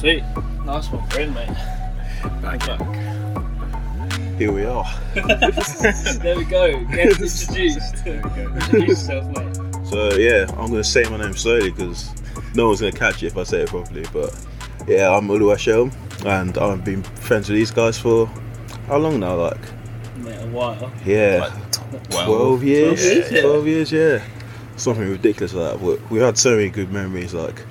Sweet. Nice one. friend, mate. Back Here we are. there we go. Get introduced. Introduce yourself, mate. So yeah, I'm gonna say my name slowly because no one's gonna catch it if I say it properly. But yeah, I'm Oluwasho, and I've been friends with these guys for how long now? Like Mate, a while. yeah, Well, 12 years. years, yeah. 12 years, yeah. Something ridiculous like that. But we had so many good memories. Like well,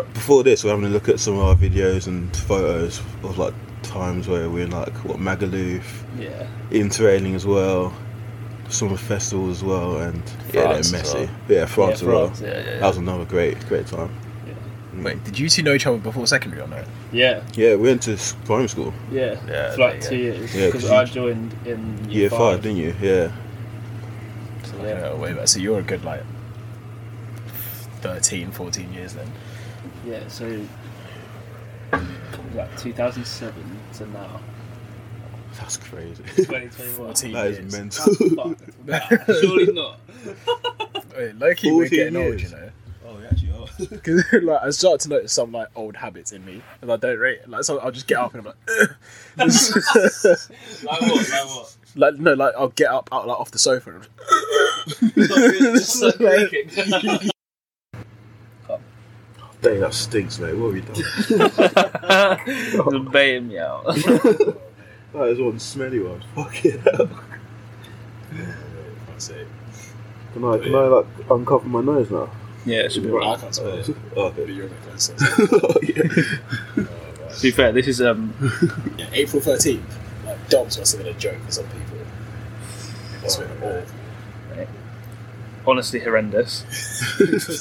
before this, we're having a look at some of our videos and photos of like times where we're in like what Magaluf, Yeah. interrailing as well, summer festival as well, and yeah, France they're as messy. well. Yeah, France yeah, as well. France, Yeah, yeah, That was another great, great time. Mm. Wait, did you two know each other before secondary or no? yeah. Yeah, we went to s- primary school, Yeah. Yeah, For like yeah. two years. Yeah, Because 'cause I joined in year five, didn't you? Yeah. So, Yeah. yeah. way back. So you're a good like 13, 14 years then. Yeah, so like 2007 to now. That's crazy. 2021. 14 that years. mental. That's fucked. Nah, Surely not. Wait, low key, we're 14 getting old, you know. oh, we actually are. Because like I started to notice some like old habits in me, and I don't rate it. Like so, I'll just get up and I'm like, "Ugh." Like what? Like what? like no, like I'll get up out like off the sofa. And I'm Just like creaking. Dang, that stinks, mate. What have you done? Just baiting me out. that is one smelly one. Fucking hell. just, Can I, can I like uncover my nose now? yeah, it should be I right. can't smell it. Oh, okay. But you're a bit closer. yeah. To be fair, this is um Yeah, April 13th. Like, dogs must have been a joke for some people. That's been awful. Honestly horrendous.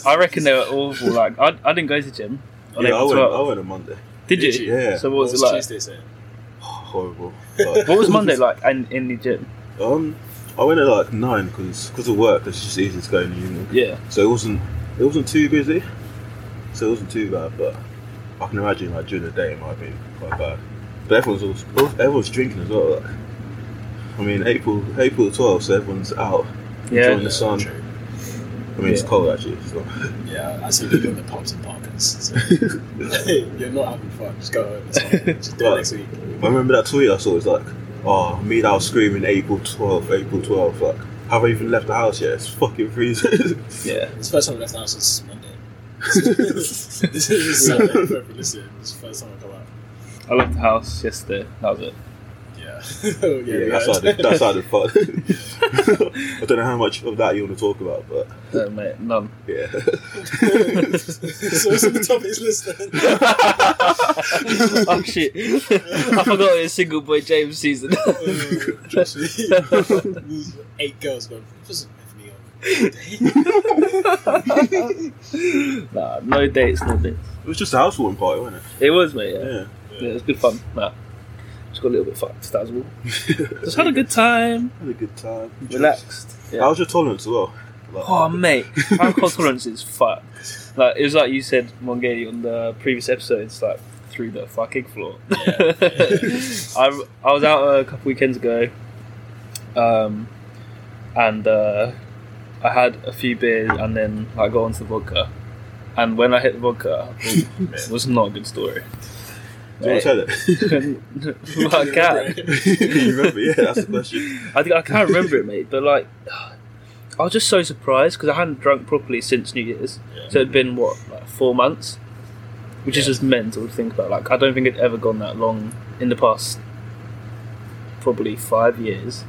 I reckon they were awful. Like I, I didn't go to the gym. On Yeah, I went, 12th. I went on Monday. Did you? Did you? Yeah. So what was it like? Tuesday saying? Horrible. Like, What was Monday like in, in the gym? Um, I went at like nine because because of work. It's just easy to go in the evening. Yeah. So it wasn't it wasn't too busy. So it wasn't too bad, but I can imagine like during the day it might be quite bad. But everyone's also, everyone's drinking as well. Like, I mean April April the twelfth, so everyone's out Yeah. enjoying the sun. True. I mean it's cold actually. So. Yeah, I see people in the pubs and parkers. So, you're not having fun. Just go home. It's. Just do it next week. I remember that tweet I saw. It's like, oh, me that was screaming April twelfth, April twelfth. Like, have I even left the house yet? It's fucking freezing. Yeah. It's the first time I left the house since Monday. this is Sunday. If you're it's the first time I come out. I left the house yesterday. That was it. Yeah. oh, yeah, yeah, that's how the, that's how the fun. I don't know how much of that you want to talk about, but No, mate, none. yeah. so what's on the top of his list then? oh shit! I forgot it was single boy James season. Oh, trust me. There's Eight girls going, just with me on. nah, no dates, no dates. It was just a housewarming party, wasn't It It was, mate. Yeah, it? yeah it was good fun. Nah, just got a little bit fucked. That was all. Yeah. Just had a good time, Had a good time. relaxed. How was your tolerance as well? Like, Oh mate, alcohol tolerance is fucked. Like it was like you said, Mongeli, on the previous episode. It's like through the fucking floor. Yeah. I I was out a couple weekends ago, um, and uh, I had a few beers, and then I got onto the vodka, and when I hit the vodka, it was not a good story. Do you want to tell it? well, I can. you remember? Yeah, that's the question. I think I can't remember it, mate. But like, I was just so surprised because I hadn't drunk properly since New Year's. Yeah. So it'd been what, like four months, which is just mental to think about. Like, I don't think it'd ever gone that long in the past, probably five years,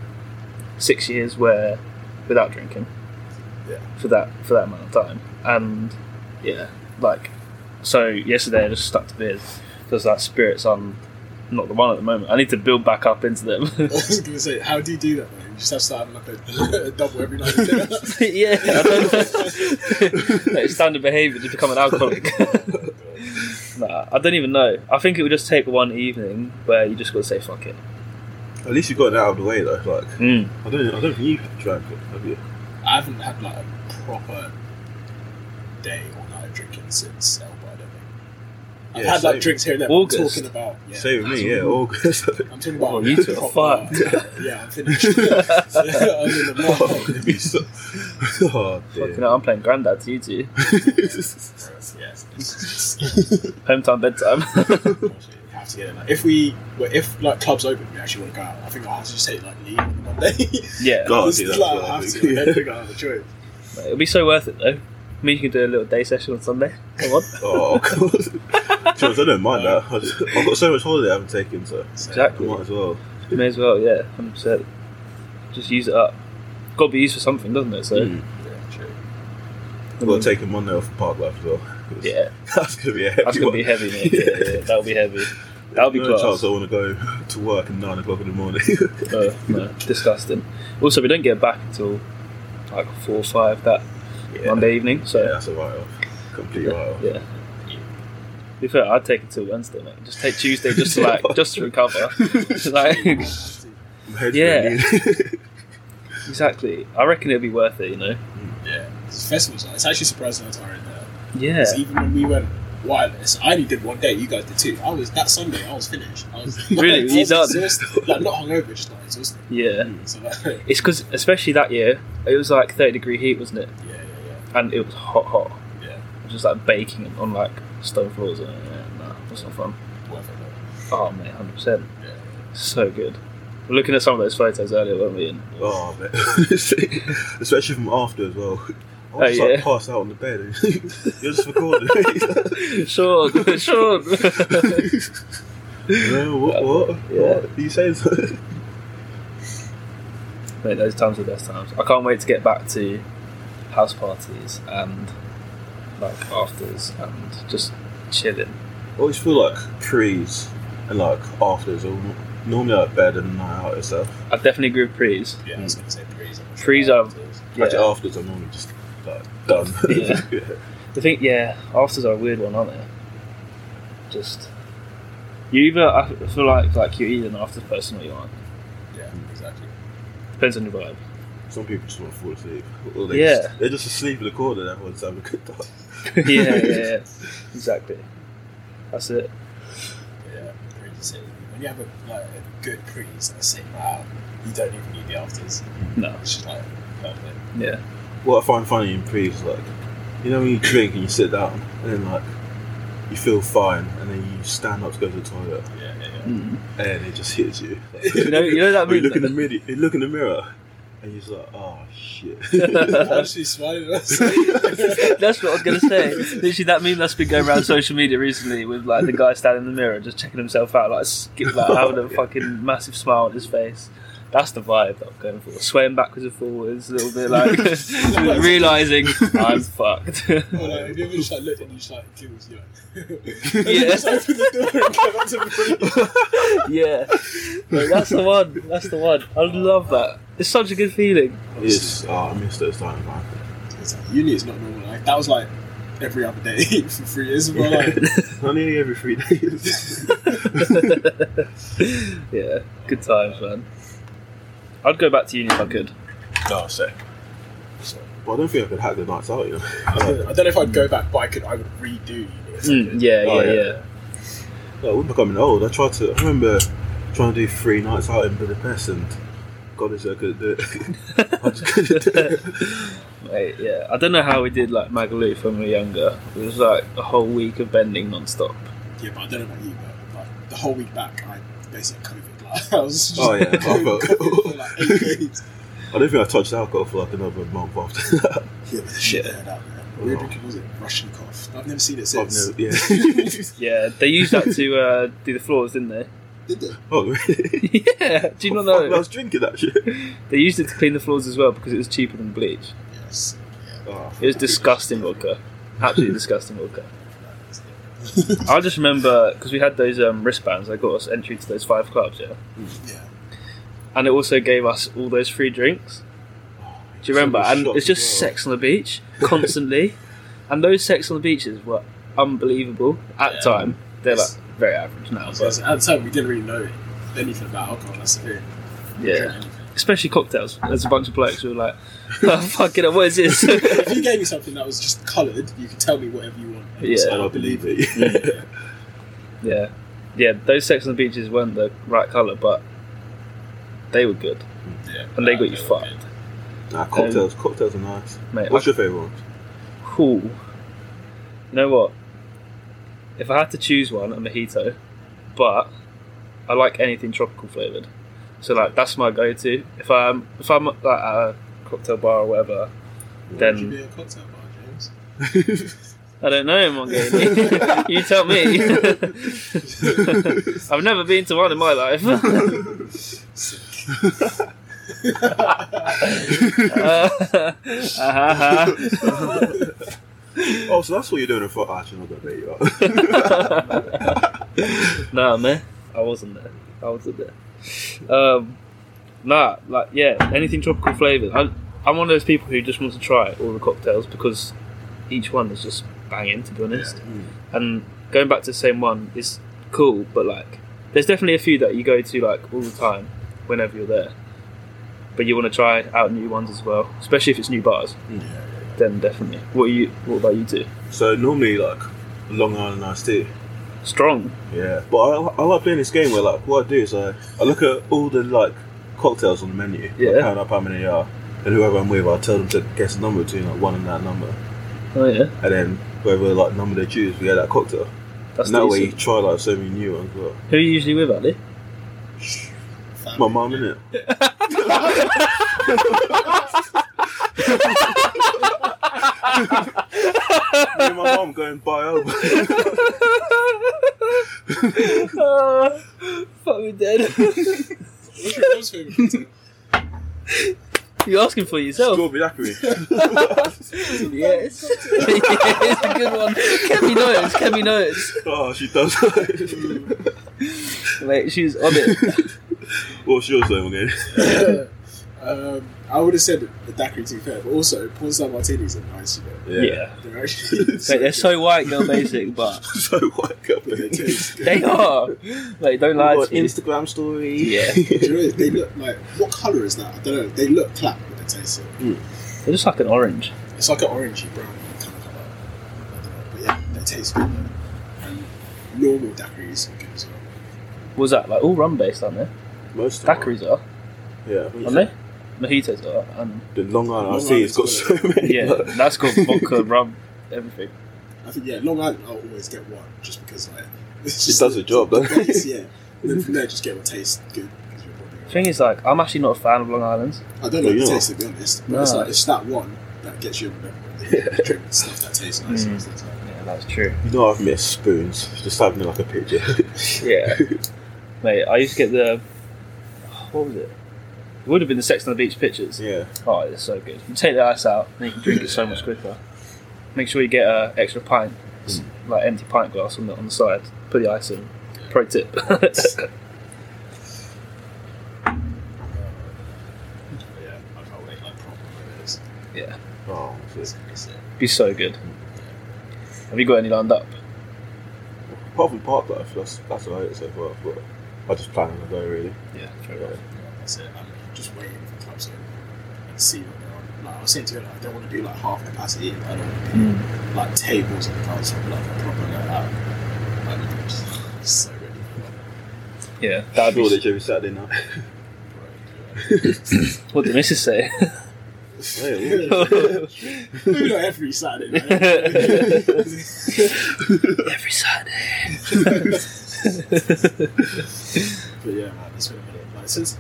six years, where without drinking. Yeah. For that for that amount of time, and yeah, like, so yesterday I just stuck to beers because that spirits I'm not the one at the moment. I need to build back up into them. I was going to say, how do you do that, man? You just have to start having like a, a double every night. yeah, I don't know. it's standard behaviour to become an alcoholic. nah, I don't even know. I think it would just take one evening where you just got to say fuck it. At least you got it out of the way, though. Like, Mm. I don't, I don't think you've drank it, have you? I haven't had like a proper day or night of drinking since Elba, I don't think. I've Yeah, had like drinks here and there. but I'm August. talking about yeah. Same with me, yeah. August. I'm talking about Oh, you two are proper- fucked. Yeah, I'm finished. I'm in the mud. It'd be so- oh Fucking dear. hell, I'm playing Grandad to you two. Yes. Home time, bedtime. have to get it. Like, if we, well, if like clubs open, we actually want to go out. I think I'll have to just take like leave on Monday. yeah. God. It's see, that's like, I I have think. to. I don't think I have a choice. It'll be so worth it though. I mean, you can do a little day session on Sunday. Come on. Oh, God. Sure, I don't mind that. I I've got so much holiday I haven't taken, so I Exactly. might as well. You may as well, yeah, 100%. Just use it up. Got to be used for something, doesn't it? So, Mm. Yeah, true. I've got to take a Monday off of park life as well. yeah, That's going to be a heavy that's going to be heavy, mate. Yeah, yeah, that'll be heavy. That'll be no class. chance I want to go to work at 9 o'clock in the morning. No, no, disgusting. Also, we don't get back until like 4 or 5 that yeah. Monday evening. So, Yeah, that's a write off. Complete write off. Yeah. Be fair, I'd take it till Wednesday, mate. Just take Tuesday just to like just to recover. like Yeah. exactly. I reckon it'd be worth it, you know. Mm, yeah, it's festivals. It's actually surprising how tiring there. Yeah, Even when we went wireless, I only did one day. You guys did two. I was that Sunday. I was finished. I was Really? I You was done? exhausted. Like not hungover, just like exhausted. Yeah. Mm, so like, It's because, especially that year, it was like 30 degree heat, wasn't it? yeah, yeah, And it was hot, hot. yeah, yeah. It was just like baking on like stone floors. And, yeah, nah, that's not fun. Worth it. though. Oh, mate, 100%. Yeah. So good. We're looking at some of those photos earlier, weren't we? And Oh, man. Especially from after as well. I was Oh, just like yeah. passed out on the bed. You're just recording. Sean, Sean. no, what? What? Yeah. what? Are you saying so? Mate, those times are the best times. I can't wait to get back to house parties and like afters and just chilling. I always feel like pre's and like afters are normally like better than night out itself. I definitely agree with prees. Yeah, I was gonna say threes. I'm not sure Threes are- afters. Yeah. Actually, afters are normally just like done. Yeah. yeah. I think yeah, afters are a weird one, aren't they? Just you either I feel like like you're either an after person or you aren't. Yeah, exactly. Depends on your vibe. Some people just want to fall asleep. Or they Yeah. Just, they're just asleep in the corner and everyone's having a good time. yeah, yeah, yeah, exactly. That's it. Yeah, pretty. When you have a like a good pre's at the same out, you don't even need the afters. No, It's just like perfect. yeah, What I find funny in pre's is like, you know when you drink and you sit down and then like, you feel fine and then you stand up to go to the toilet Yeah, yeah, yeah. mm. and it just hits you. You know- you know that Or you meme look in the mirror, you look in the mirror and you're like, oh shit. I'm actually smiling. that's what I was gonna say. Literally, that meme that's been going around social media recently with like the guy standing in the mirror just checking himself out, like skip, like having a fucking massive smile on his face. That's the vibe that I'm going for. Swaying backwards and forwards, a little bit like realizing I'm fucked. Or like, you ever just like looked and you just like kills you? Like, Yeah. just open the door and come up to the yeah, Mate, that's the one. That's the one. I love that. It's such a good feeling. It's, oh, I miss those times, man. It's like, uni is not normal. Like that was like every other day for three years of my life. Not nearly every three days. yeah, good times, man. I'd go back to uni if I could. No, so. But I don't think I could hack the nights out, you know. I don't, I don't know if I'd go back, but I could. I would redo uni. If I Mm, yeah, Oh, yeah, yeah. yeah. Like, we're becoming old. I tried to. I remember trying to do three nights out in Budapest, and God is I couldn't do it. I just couldn't do it. Mate, yeah. I don't know how we did like Magaluf when we were younger. It was like a whole week of bending non-stop. Yeah, but I don't know about you, but like the whole week back, I basically had COVID. Like, I was just Oh, yeah. like, COVID for like eight days. I don't think I touched alcohol for like another month after that. Yeah, but the shit aired out. Man. We were drinking, was it Russian cough? I've never seen it I've since. never, yeah. Yeah, they used that to uh, do the floors, didn't they? Did they? oh, really? yeah. Do you not Fuck, I was drinking that shit. They used it to clean the floors as well because it was cheaper than bleach. Yes. Oh, It was disgusting vodka. Absolutely disgusting vodka. I just remember because we had those um, wristbands. They got us entry to those five clubs, yeah. Yeah. And it also gave us all those free drinks. Do you remember? And it's just sex on the beach constantly. and those sex on the beaches were unbelievable at Yeah. the time. They're like very average now, So at the time, we didn't really know anything about alcohol. That's the thing. Yeah. Drink anything. Especially cocktails. There's a bunch of blokes who were like, oh, "Fucking hell, what is this?" if you gave me something that was just coloured, you could tell me whatever you want. And Yeah. so and I believe it. yeah, yeah. Those sex on the beaches weren't the right color, but they were good, Yeah. and they got you Yeah, fucked. Nah, cocktails. Um, cocktails are nice. Mate, What's I- your favourite ones? Cool. You know what? If I had to choose one, a mojito, but I like anything tropical flavored. So like that's my go-to. If I'm if I'm like at a cocktail bar or whatever, Why Then- would you be a cocktail bar, James? I don't know, Mongoli. you tell me. I've never been to one in my life. Uh, uh-huh. oh, so that's what you're doing for Actually, I'm not gonna bet you up. nah, man, I wasn't there. I wasn't there. Um, nah, like yeah, anything tropical flavored. I, I'm one of those people who just want to try all the cocktails because each one is just banging, to be honest. And going back to the same one is cool, but like, there's definitely a few that you go to like all the time, whenever you're there. But you want to try out new ones as well, especially if it's new bars. Then definitely. What are you? What about you two? So normally, like Long Island iced tea. Strong. Yeah, but I, I like playing this game where like what I do is I, I look at all the like cocktails on the menu, like, Yeah. count up how many are, and whoever I'm with, I tell them to guess a number between like one and that number, Oh yeah, and then whatever like number they choose, we get that cocktail. that's and that way you try like so many new ones. But Who are you usually with, Ali? my mum, innit? Me and my mum going buy over. oh, fuck me dead. What's your mom's favourite cocktail? You're asking for yourself. Strawberry daiquiri. yes. it's a good one. Kemi knows. Kemi knows. oh, she does. Mate, she's on it. What's yours though, again? um, I would have said the daiquiri to be fair, but also pornstar martinis are nice, you know. Yeah. They're actually Mate, they're so white girl basic, but so white girl. but they taste good. they are. Mate, don't lie What, to me. Instagram story. Yeah. Do you know, they look like what colour is that? I don't know. They look clap, but they taste it. Hmm. They're just like an orange. It's like an orangey brown kind of colour. I don't know, but yeah, they taste good. Though. And normal daiquiris are good as well. Was that like all rum based, aren't they? Most of them. Daiquiris are, Yeah. aren't they? Mojitos are, and The Long Island Long iced tea has got Island's so many. yeah, that's got vodka, rum, everything. I think yeah, Long Island I'll always get one just because like it's It does the job, the doesn't base, yeah. And then from there just get what tastes good. Thing is, like, I'm actually not a fan of Long Island. I don't No, know you're the not. taste to be honest, but it's No. like it's that one that gets you remember drink stuff that tastes nice. Mm. most of the time. Yeah, that's true. You know I've missed spoons. Just having like a picture. Yeah. Mate, I used to get the. What was it? It would have been the Sex on the Beach pictures. yeah. Oh, it's so good. You take the ice out, and you can drink it so much quicker. Make sure you get an extra pint, s- like empty pint glass on the on the side. Put the ice in. Pro tip. Yeah, I can't wait like proper mayonnaise. yeah, Oh, It's, shit. it's it. be so good. Have you got any lined up? Apart from park life, that's that's about it so far. But I just plan on the go really. Yeah, fair Yeah. Yeah, that's it. I'm just waiting for clubs to and see what they're on. Like I was saying to you, like, I don't want to do like half capacity. I don't want to do Mm. like tables and cards like a proper night out. Like, I'm just, just so ready for Yeah, that'd Sure, be. they every Saturday night. that. What did Mrs. say? Hey, Maybe not every Saturday. Every Saturday. but yeah, man, it's been a minute. Like since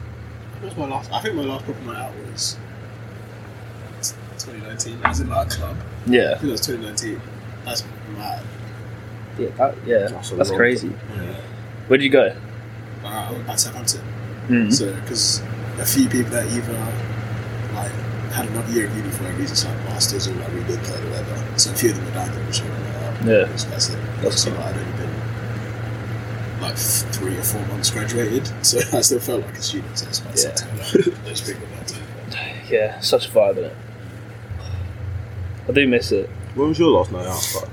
what was my last? I think my last proper night out was 2019. As in like a club. Yeah. I think it was 2019. That's mad. yeah, that, yeah. That's That's crazy. Yeah. Where did you go? Uh, I went back to Southampton. Mm. So, because a few people that either like had another year of uni for a reason, so like masters or like redid third or whatever. So a few of them were down there, which were uh, Yeah. was. That's Obviously, like, I'd only been like three or four months graduated, so I still felt like a student. So it's quite Yeah. sad to like, those people that Yeah, such a vibe in it. I do miss it. when was your last night out? Like,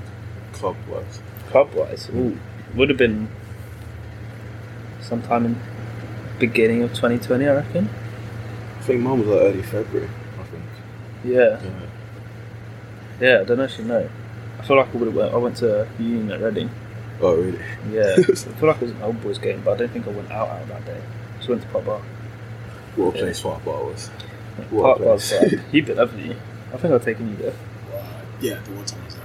club wise. Club wise, ooh, would have been sometime in beginning of 2020, I reckon. I think mine was like early February. I think. Yeah, Yeah. yeah. I don't actually know. I feel like I would have went. I went to union at Reading. Oh really? Yeah, I feel like it was an old boys game, but I don't think I went out out that day. Just went to pub bar. What a place for bar was. What Park Bar's fine. You've been, haven't you? I think I've taken you there. Uh, yeah, the one time I was there,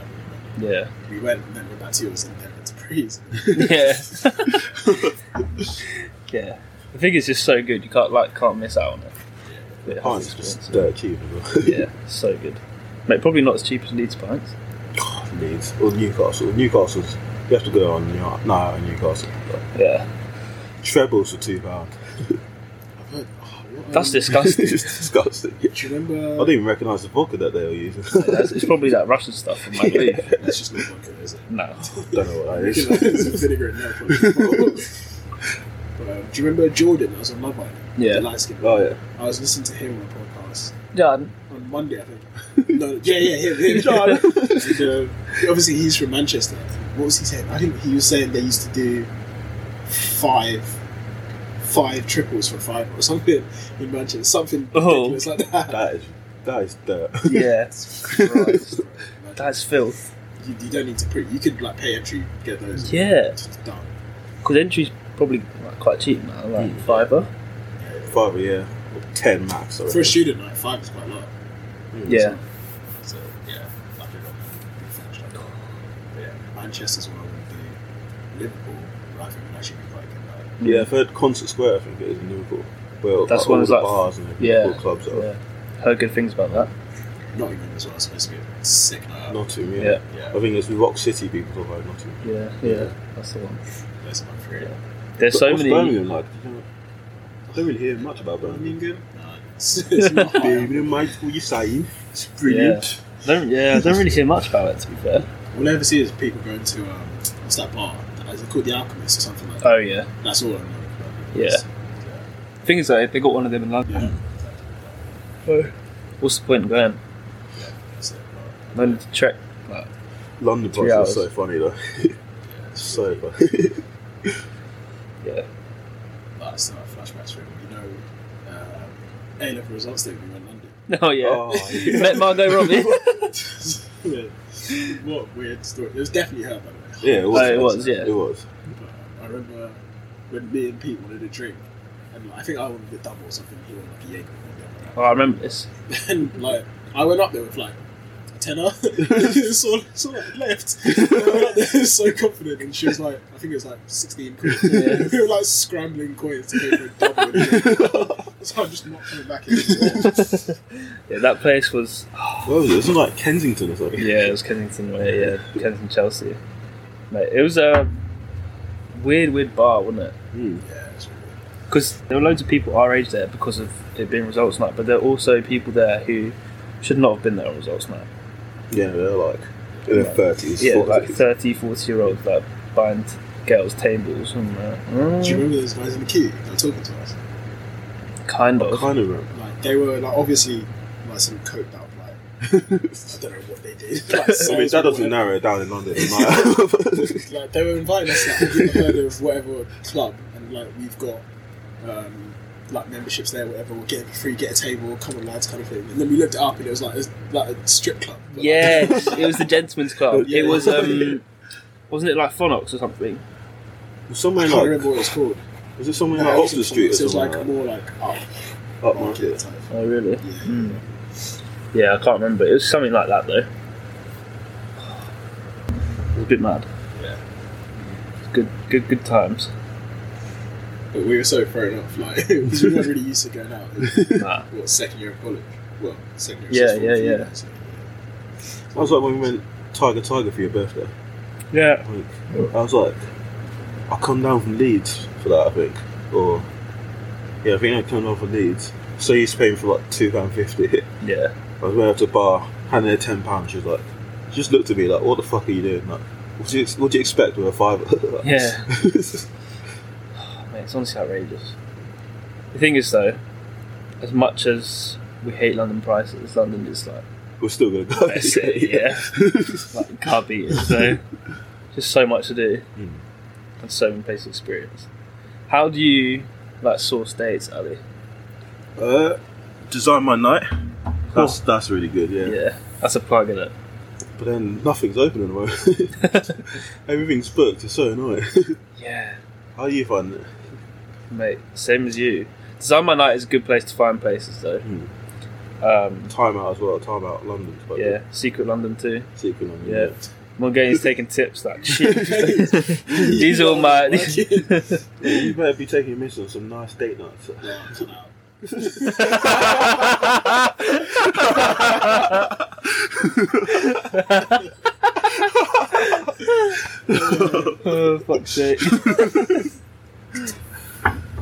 we Yeah. we went and then went back to yours and then went to Breeze. Yeah. yeah. The thing is just so good. You can't like can't miss out on it. Yeah, Pints just dirt cheap as well. yeah, so good. Mate, probably not as cheap as Leeds pints. Leeds or Newcastle. Newcastle's you have to go on no, no Newcastle. But Yeah. trebles for two pound. I've heard, oh, what, That's disgusting. it's disgusting. Do you I remember? didn't even recognise the vodka that they were using. That's- it's probably that Russian stuff from my league. That's just not vodka, is it? No. Don't know what that is. It's is. vinegar and milk. but, um, do you remember Jordan that was on Love Island? Yeah. The light skin. Oh yeah. I was listening to him on a podcast Yeah, on Monday, I think. No, yeah, yeah, him. him. and, uh, obviously, he's from Manchester. What was he saying? I think he was saying they used to do five, five triples for five or something in Manchester. Something Oh. ridiculous like that. That is that is dirt. yeah. Christ. That's filth. you, you don't need to pre. You could like pay entry, get those. Yeah. just done. Because entry's probably like, quite cheap now, like Mm. fiber. Five yeah. Or ten max. I For a reckon. student night, five is quite a lot. Mm. Yeah. So yeah, I think I'll be French. But yeah, Manchester's one I would do. Liverpool, I think would actually be quite good. Like, Yeah, I've heard Concert Square. I think it is in Liverpool. Well, That's like, one of the like- bars and everything, Yeah. all clubs are. Yeah. Heard good things about that. Nottingham as well, so it's supposed to be a sick night. out. Nottingham, yeah. Yeah. yeah, I think it's the Rock City people talk about Nottingham. Yeah, yeah. That's the one. that's my favorite. There's But so what's many. Birmingham like? You know, I don't really hear much about Birmingham. Birmingham? No, it's, it's not high. Birmingham, mate, what you saying? It's brilliant. I don't, yeah, I don't really hear much about it to be fair. All I ever see is people going to um, what's that bar? Is it called the Alchemist or something like that? Oh yeah. That's all I know. Yeah. Thing is though, they got one of them in Yeah. London. What's the point in going? So, No need to trek. Like, London Three bus is hours. so funny though. so funny. yeah. That's uh, flashbacks for him. You know, uh, A level results day we went London. Oh yeah. Oh, yeah. Met Margot Robbie. yeah. What weird story. It was definitely her, by the way. yeah, it was. Oh, it was, yeah. It was. But I remember when me and Pete wanted a drink, and like, I think I wanted a double or something. He wanted like a Jaeger. Oh, I remember this. And like, I went up there with like a tenner. so, so like left. And I went up there so confident, and she was like, I think it was like sixteen quid. Yeah. we were like scrambling coins to pay for a double. so I'm just not coming back in. anymore. Yeah, that place was. What was it? It was in like Kensington or something. Yeah, it was Kensington way. Yeah, Kensington Chelsea. Mate, it was a weird, weird bar, wasn't it? Mm. Yeah, it's really Because there were loads of people our age there because of it being results night, but there are also people there who should not have been there on results night. Yeah, they're like in their thirties. Yeah, like 30, 40 year olds like buying girls' tables and uh, Do you mm, remember those guys in the queue that were talking to us? kind of. kind of. remember. Like they were like obviously like some coked up like I don't know what they did. Like, I mean, that doesn't whatever. narrow it down in London. Like, like they were inviting us like have you heard of whatever club and like we've got um like memberships there whatever we'll get free get a table come on lads kind of thing and then we looked it up and it was like it was like a strip club Yeah, like- it was the gentleman's club. Yeah. It was um, wasn't it like Phonox or something? I somewhere can't like remember what it was called was it somewhere No, like Oxford Street or Fox, it was like like more like up that? market upmarket. type Oh really? yeah Mm. Yeah, I can't remember. It was something like that though. It was a bit mad. yeah Good, good, good times. But we were so thrown off like because we weren't really used to going out Nah. what second year of college well second year of Yeah, yeah, for yeah. guys, so, I was like when we went Tiger Tiger for your birthday. Yeah. Like, I was like, I come down from Leeds for that, I think, or yeah, I think I come down from Leeds. So you used to for like two pound fifty. Yeah. I was way up to the bar, handed her ten pounds. She was like, she just looked at me like, "What the fuck are you doing? Like, what do you, what do you expect with a fiver?" Like, Yeah. It's honestly outrageous. The thing is, though, as much as we hate London prices, London is like We're still gonna go. Yeah. like can't beat it. So just so much to do Mm. and so many places to experience. How do you like source dates, Ali? Uh, design my night. That's that's really good. Yeah. Yeah, that's a plug in it. But then nothing's open at the moment. Everything's booked. It's so annoying. yeah, How do you find it? Mate, same as you. Design My Night is a good place to find places though. Hmm. Um, Time out as well. Time out London. Yeah, Secret London too. Secret London. Yeah. Morgani's taking tips like shit. These are all my. Yeah, you better be taking miss on some nice date nights. oh fuck's sake!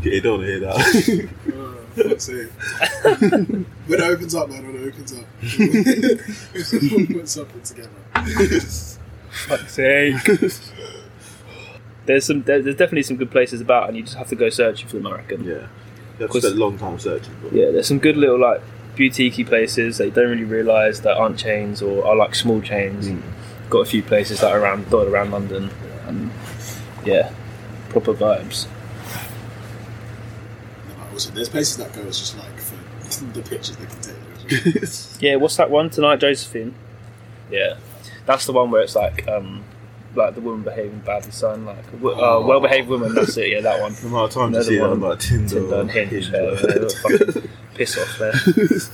Yeah, you don't want to hear that. Sake. when it opens up, man, when it opens up. Put something together. fuck's sake! There's some. There's definitely some good places about, and you just have to go searching for them. I reckon. yeah. You have to Cause- spend a long time searching. But Yeah, there's some good little like boutiquey places that you don't really realise that aren't chains or are like small chains. Mm. Got a few places that are around dotted around London, and yeah, proper vibes. And like, also, there's places that go, it's just like for the pictures they can take. Yeah, what's that one tonight, Josephine? Yeah, that's the one where it's like um, like the woman behaving badly, son. Like w- uh, Oh. well-behaved woman. That's it. Yeah, that one. the amount of time to Another see that one. on like Tinder, Tinder and Hinge. Hinge, Yeah, or- yeah, fucking piss off there. There's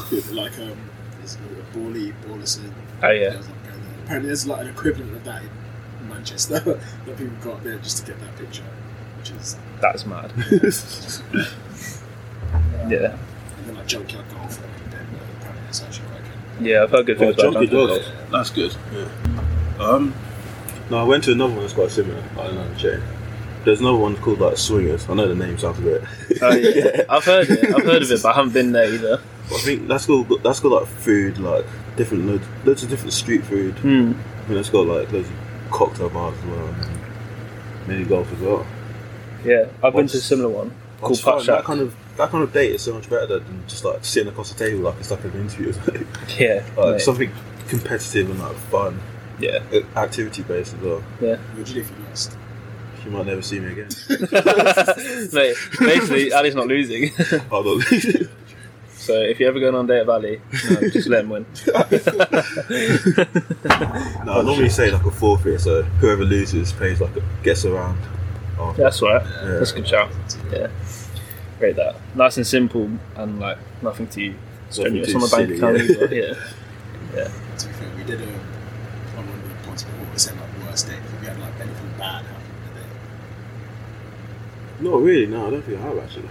a bit like, um, there's a Bawley, Bawlison. Oh yeah, There's like, Apparently, there's like an equivalent of that in Manchester that people go up there just to get that picture, which is that's mad. Yeah, and then like junkyard golf. Like, in Denver, apparently, it's actually quite good. yeah. I've heard good Oh, things about Junkie Dunkin' Dogs. Donuts. That's good. Yeah. Um, no, I went to another one that's quite similar. Like another chain. There's another one called like Swingers. I know the name sounds a bit. Oh yeah, I've heard it. I've heard of it, but I haven't been there either. I think that's got that's got like food, like different loads, loads of different street food. Hmm. I think that's got like loads of cocktail bars as well, and mini golf as well. Yeah, I've been to a similar one called just Putt find that kind of that kind of date is so much better than just like sitting across the table like it's like an interview. Yeah, like mate. something competitive and like fun, yeah, activity based as well. yeah. Would you if you lost? You might never see me again. Mate, basically, Ali's not losing. Hold on. so if you're ever going on a date at Valley, no, just let him win. no, I normally say like a forfeit, so whoever loses pays like a gets around. After. That's all right. Yeah. That's a good shout. Yeah, great that. Nice and simple, and like nothing too strenuous too on the bank silly, account yeah. either. Yeah. To be fair, we did a on one of the points before we said like worst date. If we had like anything bad happen in the day, Not really. No, I don't think I have actually.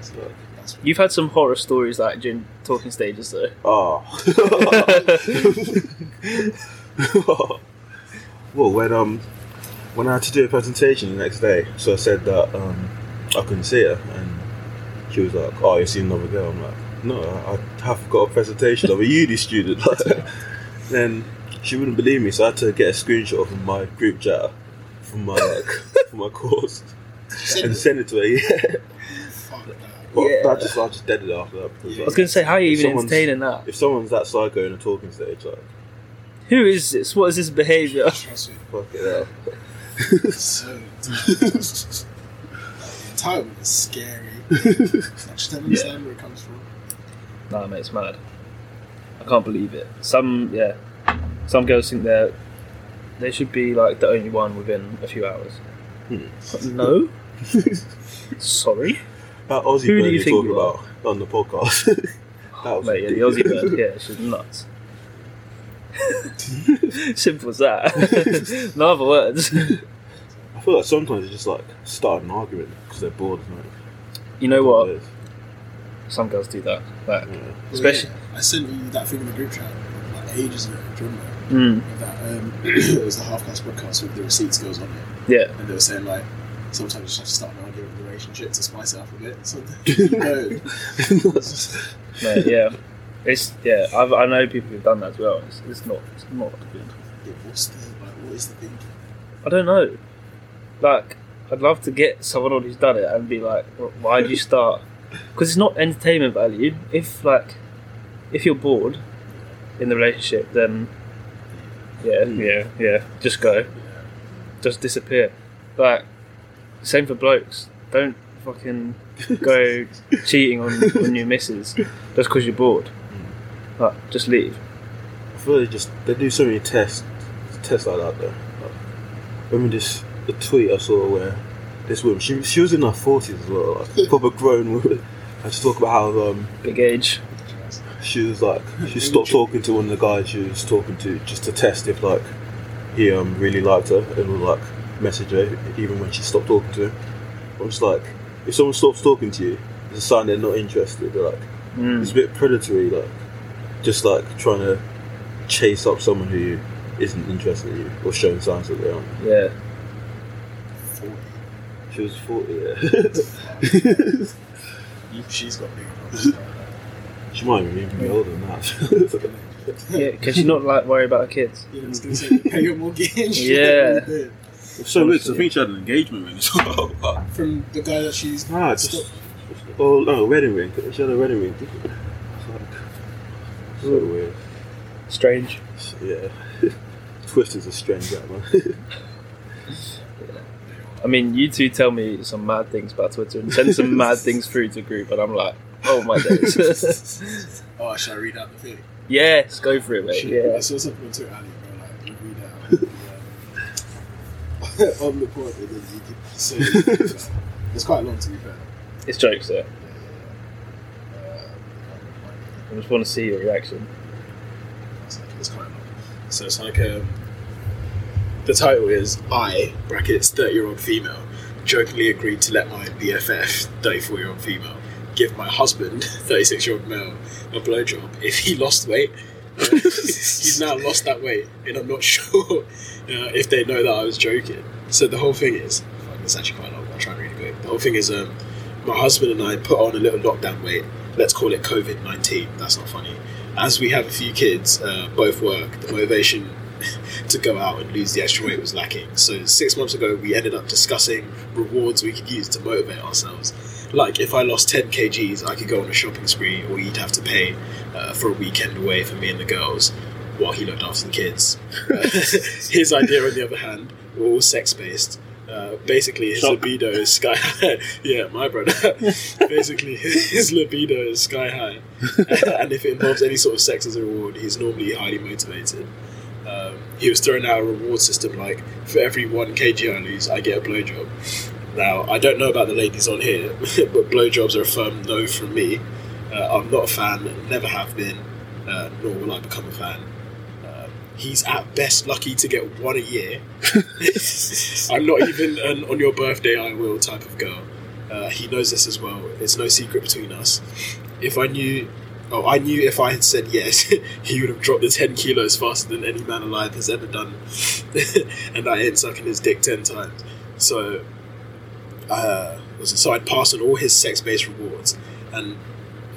so But- You've had some horror stories like during talking stages though. Oh. well, when um when I had to do a presentation the next day, so I said that um I couldn't see her, and she was like, "Oh, you seen another girl?" I'm like, "No, I I have got a presentation of a uni student." then she wouldn't believe me, so I had to get a screenshot from my group chat from my like from my course and send it to her. Yeah, but Yeah. I just I just dead it after that because I was gonna say, how are you even entertaining that? if someone's that psycho in a talking stage, like Who is this? What is this behaviour? Fuck it out. So the entitlement is scary. I just don't understand where it comes from. Nah, mate, it's mad. I can't believe it. Some, yeah, some girls think they're they should be like the only one within a few hours. Hmm. No, sorry, That Aussie Who do bird you you think talking you are? about on the podcast. that was mate. Yeah, the Aussie ridiculous. bird. Yeah, she's nuts. Simple as that. no other words. I feel like sometimes they just like start an argument because they're bored, isn't it? You know what? It is. Some girls do that. Like, Yeah. Especially- Well, yeah, I sent you that thing in the group chat like ages ago. Do you remember? mm, That um, it was the half cast podcast with the receipts girls on it, yeah, and they were saying like sometimes you just have to start an argument in a relationship to spice it up a bit. So you know, mate, yeah. It's yeah. I've, I know people who've done that as well. It's, it's not. It's not good. yeah, what's the like? What is the thing? I don't know. Like, I'd love to get someone on who's done it and be like, why did you start? Because it's not entertainment value. If like, if you're bored in the relationship, then yeah, yeah, yeah, just go, just disappear. Like, same for blokes. Don't fucking go cheating on on your missus just because you're bored. Like, just leave. I feel they just they do so many tests tests like that though. Like, remember this the tweet I saw where this woman she she was in her forties as well, like proper grown woman. I just talk about how um Big age. she was like she stopped talking to one of the guys she was talking to just to test if like he um really liked her and would like message her even when she stopped talking to him. I'm just like if someone stops talking to you, it's a sign they're not interested. They're like Mm. it's a bit predatory, like just like trying to chase up someone who isn't interested in you or showing signs that they aren't. Yeah. Forty. She was forty, yeah. You- She's got big numbers. she might even be older than that. Yeah. Can she not like worry about her kids? Yeah, I was gonna say pay your mortgage. Yeah. It's so weird. 'cause I think she had an engagement ring as well. but- From the guy that she's Nah, just oh no, wedding ring. She had a wedding ring. It's like so weird. Strange. Yeah, Twister's a strange guy, man. I mean, you two tell me some mad things about Twitter and send some mad things through to the group, and I'm like, oh my days. Oh, should I read out the thing? yes, go for it, mate. Shit, I saw something on Twitter, Ali, bro. Like, you read out. on the pod, and then you could say it. It's quite long, to be fair. It's jokes, though. Yeah, yeah, yeah. Uh, I just want to see your reaction. It's, like, it's quite long. So it's like um, the title is I brackets thirty year old female jokingly agreed to let my BFF thirty four year old female give my husband thirty six year old male a blowjob if he lost weight. Uh, he's now lost that weight, and I'm not sure uh, if they know that I was joking. So the whole thing is, it's actually quite long. I'll try and read it quick. The whole thing is, um, my husband and I put on a little lockdown weight. Let's call it COVID nineteen. That's not funny. As we have a few kids, uh, both work. The motivation to go out and lose the extra weight was lacking. So six months ago, we ended up discussing rewards we could use to motivate ourselves. Like if I lost 10 kgs, I could go on a shopping spree, or he'd have to pay uh, for a weekend away for me and the girls while he looked after the kids. his idea, on the other hand, were all sex based. Uh, basically, his Shock. libido is sky high. yeah, my brother. basically, his libido is sky high, and if it involves any sort of sex as a reward, he's normally highly motivated. He was throwing out a reward system like for every one kg I lose, I get a blowjob. Now, I don't know about the ladies on here, but blowjobs are a firm no from me. Uh, I'm not a fan, never have been, uh, nor will I become a fan. Uh, he's at best lucky to get one a year. I'm not even an on your birthday I will type of girl. Uh, he knows this as well. It's no secret between us. If I knew, oh, I knew if I had said yes, he would have dropped the 10 kilos faster than any man alive has ever done. and I ain't sucking his dick 10 times. So, uh, so I'd pass on all his sex-based rewards, and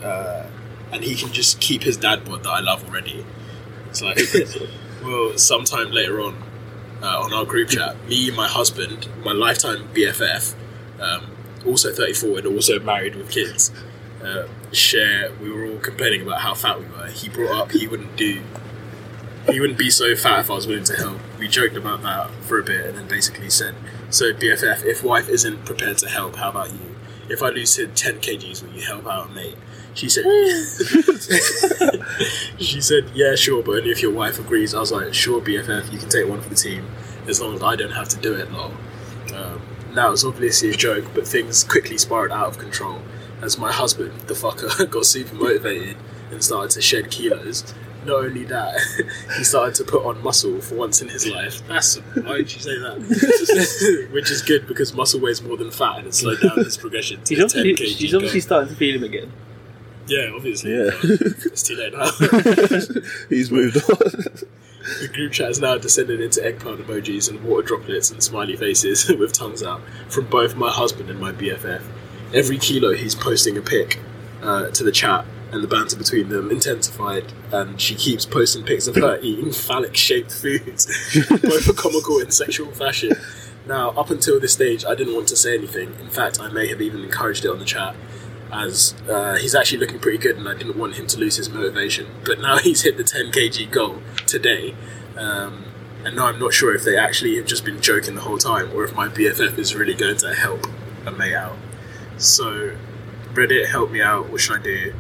uh, and he can just keep his dad bod that I love already. It's like, well, sometime later on, uh, on our group chat, me, my husband, my lifetime BFF, um, also 34 and also married with kids, uh, share. We were all complaining about how fat we were. He brought up he wouldn't do. He wouldn't be so fat if I was willing to help. We joked about that for a bit, and then basically said, "So BFF, if wife isn't prepared to help, how about you? If I lose 10 kgs, will you help out, mate?" She said, "She said, yeah, sure, but only if your wife agrees." I was like, "Sure, BFF, you can take one for the team, as long as I don't have to do it." Lol. Um, now it's obviously a joke, but things quickly spiraled out of control as my husband, the fucker, got super motivated and started to shed kilos. Not only that, he started to put on muscle for once in his life. That's why did you say that? Which is good because muscle weighs more than fat and it slowed down his progression to He's 10 obviously, kg she's obviously starting to feel him again. yeah, obviously. Yeah. it's too late now. He's moved on. The group chat has now descended into eggplant emojis and water droplets and smiley faces with tongues out from both my husband and my BFF. Every kilo he's posting a pic uh, to the chat, and the banter between them intensified. And she keeps posting pics of her eating phallic shaped foods, both are comical and sexual fashion. Now, up until this stage, I didn't want to say anything. In fact, I may have even encouraged it on the chat, as uh, he's actually looking pretty good, and I didn't want him to lose his motivation. But now he's hit the 10 kg goal today, um, and now I'm not sure if they actually have just been joking the whole time, or if my BFF is really going to help a mate out. So, Reddit, help me out. What should I do?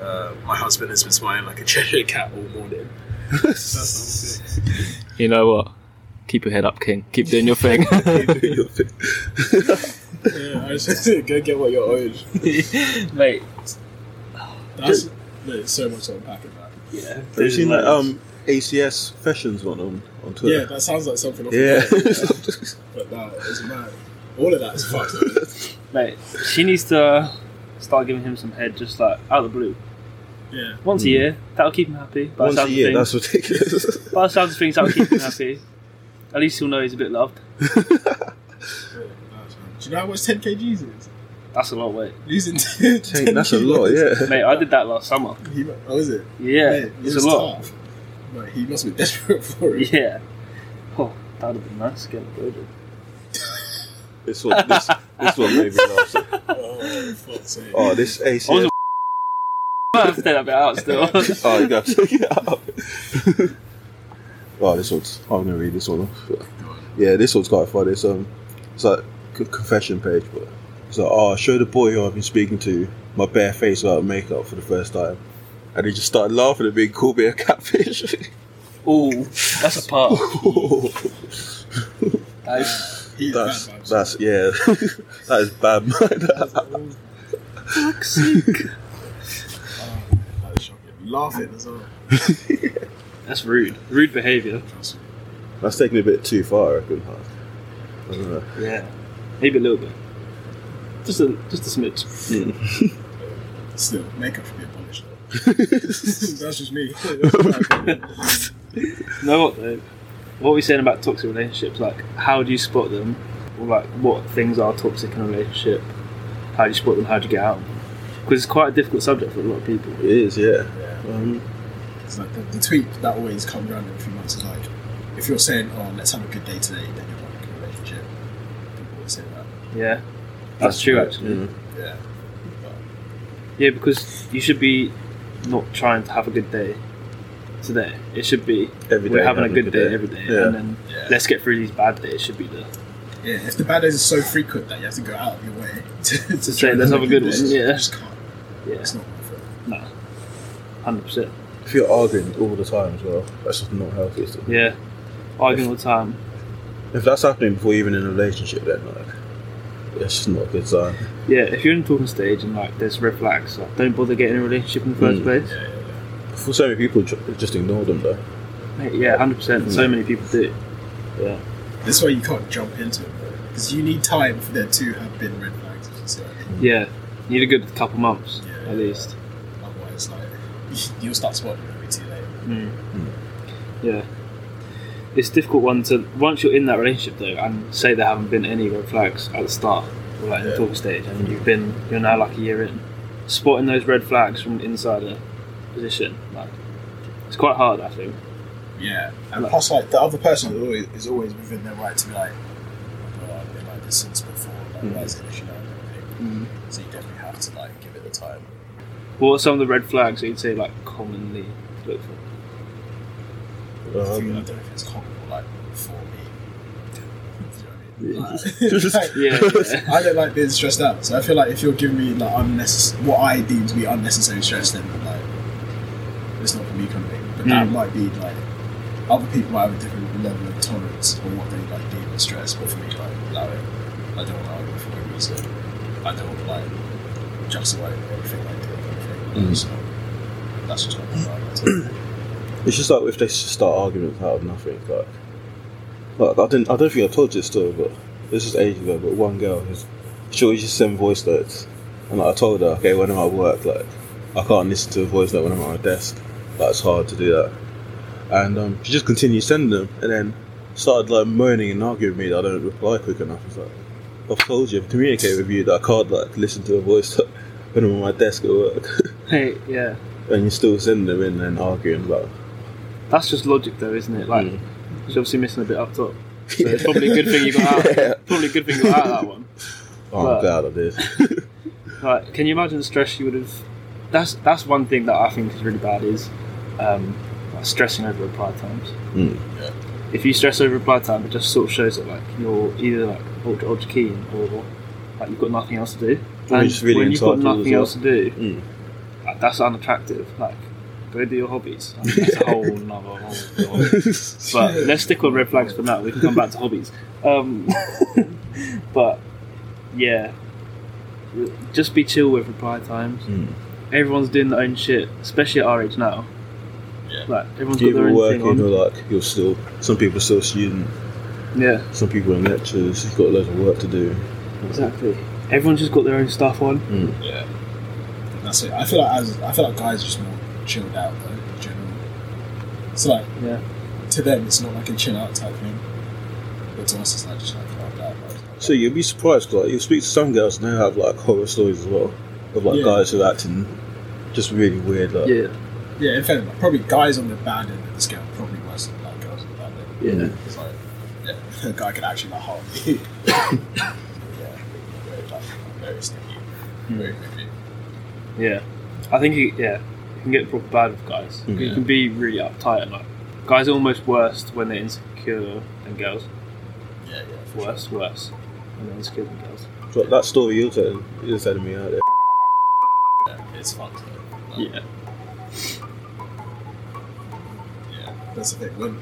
Uh, my husband has been smiling like a Cheshire cat all morning. That's the whole thing. You know what? Keep your head up, King. Keep doing your thing. Yeah, I was just go get what you're owed. Mate, That's There's so much to unpack in that. Yeah. Have you seen that um, ACS Fashions one on, on Twitter? Yeah, that sounds like something. Off Yeah. the but no, it's mad. All of that is fucked. Mate, she needs to start giving him some head just like out of the blue. yeah. Once a Mm. year, that'll keep him happy. By the Once a sounds of year, things- that's ridiculous. By the sounds of things, that'll keep him happy. At least he'll know he's a bit loved. Do you know how much 10 kgs is? That's a lot of weight. Losing 10, Dang, that's a lot, yeah. Mate, I did that last summer. He, oh, is it? Yeah, Mate, it it's was a lot. Tough. But he must be desperate for it. Yeah. Oh, that would have been nice getting loaded. This one, this, this one made me laugh. So- Oh, fuck's sake. Oh, this I was ACS. I have to take that bit out still. oh, you got to take it out. oh, this one's. I'm gonna read this one off. Yeah, this one's quite funny. It's um, it's like c- confession page, but it's like, oh, show the boy who I've been speaking to my bare face without makeup for the first time, and he just started laughing at me and called me a catfish. Ooh, that's a part. That is He's that's bad vibes. that's yeah, that is bad. man. toxic. Oh, that is shocking. Laughing as well. That's rude. Rude behaviour. That's taking it a bit too far. I reckon. I don't know. Yeah. Maybe a little bit. Just a just a smidge. Hmm. Still, makeup should be abolished though. That's just me. That's my opinion. You know what though? What are we saying about toxic relationships? Like, how do you spot them? Or like, what things are toxic in a relationship? How do you spot them? How do you get out? Because it's quite a difficult subject for a lot of people. It is, yeah. Yeah. Um, It's like the, the tweet that always comes around every few months is like, if you're saying, "Oh, let's have a good day today," then you're not in a relationship. People always say that. Yeah, that's true actually. mm. Yeah. But, Yeah, because you should be not trying to have a good day today. It should be Every we're day having a good day, every day, Yeah. and then yeah. let's get through these bad days. Should be the yeah. If the bad days are so frequent that you have to go out of your way to, to, say, "Let's have a good days, one," yeah. You just can't. yeah, It's not worth it. no, hundred percent. If you're arguing all the time as well, that's just not healthy. Is it? Yeah, arguing all the time. If that's happening before you're even in a relationship, then like, it's just not a good sign. Yeah, if you're in the talking stage and like there's red flags, like, don't bother getting in a relationship in the first Mm. place. Yeah, yeah, yeah. For so many people, just ignore them though. Yeah, hundred percent. So Mm. many people do. Yeah, This way you can't jump into it because you need time for there to have been red flags. If you see what I mean. yeah. You need a good couple months Yeah. at least. Otherwise, like you'll start spotting it way too late. Mm. Yeah. It's a difficult one to once you're in that relationship though, and say there haven't been any red flags at the start, or like in the talk talking stage, and you've been you're now like a year in, spotting those red flags from inside a position, like it's quite hard, I think. Yeah, and Like- plus, like the other person is always, is always within their right to be like, "Oh, I've been like this since before. Like, Mm. why is it an issue now?" and everything. So you definitely have to like give it the time. What are some of the red flags that you'd say like commonly look for? I, think, I Um, don't know if it's common or like for me. Do you know what I mean? Yeah. Like, Yeah, yeah. I don't like being stressed out, so I feel like if you're giving me like unnecessary, what I deem to be unnecessary stress, then like it's not for me kind of thing. But that Mm. might be like other people might have a different level of tolerance or what they like deem as stress. But for me, like allow it. I don't to argue for no reason. I don't like justify everything I do. Kind of thing. Mm. So that's just not my vibe. It's just like if they start arguments out of nothing. Like, like I didn't. I don't think I told you this story, but this is ages ago. But one girl, who's, she always just send voice notes, and like, I told her, okay, when I'm at work, like I can't listen to a voice note when I'm at my desk. It's hard to do that. And um, she just continued sending them, and then started like moaning and arguing with me that I don't reply quick enough. It's like I've told you, I've communicated with you that I can't like listen to a voice note when I'm on my desk at work, Hey, yeah. and you're still sending them in and arguing about. That's just logic though, isn't it? Like Mm. she's obviously missing a bit up top. So it's probably a good thing you got out. Yeah. Probably a good thing you got out of that one. Oh, But- I'm glad I did. Like, can you imagine the stress you would have? That's that's one thing that I think is really bad is um, like stressing over reply times. Mm. If you stress over reply time, it just sort of shows that like you're either like ultra ultra keen or like you've got nothing else to do. Or you're just really when you've got nothing well. else to do, Mm. like, that's unattractive. Like, go do your hobbies. I mean, that's a whole nother whole. whole but let's stick on red flags for now. We can come back to hobbies. Um, but yeah, just be chill with reply times. Mm. everyone's doing their own shit, especially at our age now. Yeah. Like everyone's got People their own working, thing on. or like you're still. Some people are still student. Yeah, Some people are in lectures. You've got loads of work to do. exactly. Everyone's just got their own stuff on. Hmm. Yeah. That's it. I feel like as I feel like guys are just more chilled out though, in general. It's like Yeah. to them it's not like a chill out type thing. But to us it's like just like calm down. Like, So you'd be surprised, like you speak to some girls and they have like horror stories as well of like Yeah. guys who are acting just really weird. Like, Yeah, yeah, in fact, like, probably guys on the bad end of the scale probably worse than like girls on the bad end. yeah. It's like yeah, a guy can actually like harm you. yeah. Very like very sneaky. Very creepy. Yeah, I think he, yeah, you can get proper bad with guys. Mm, you can be really uptight and like guys are almost worse when they're insecure than girls. Yeah, yeah. for sure. Worse, worse when they're insecure than girls. So that story you're telling, you're telling me out there. Yeah, it's fucked. Like, Yeah, Yeah, that's the thing. When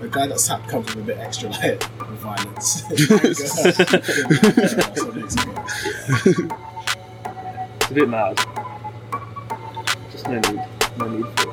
a guy that's tap comes with a bit extra layer of violence, that's what makes it go. it's a bit mad. Just no need, no need for it.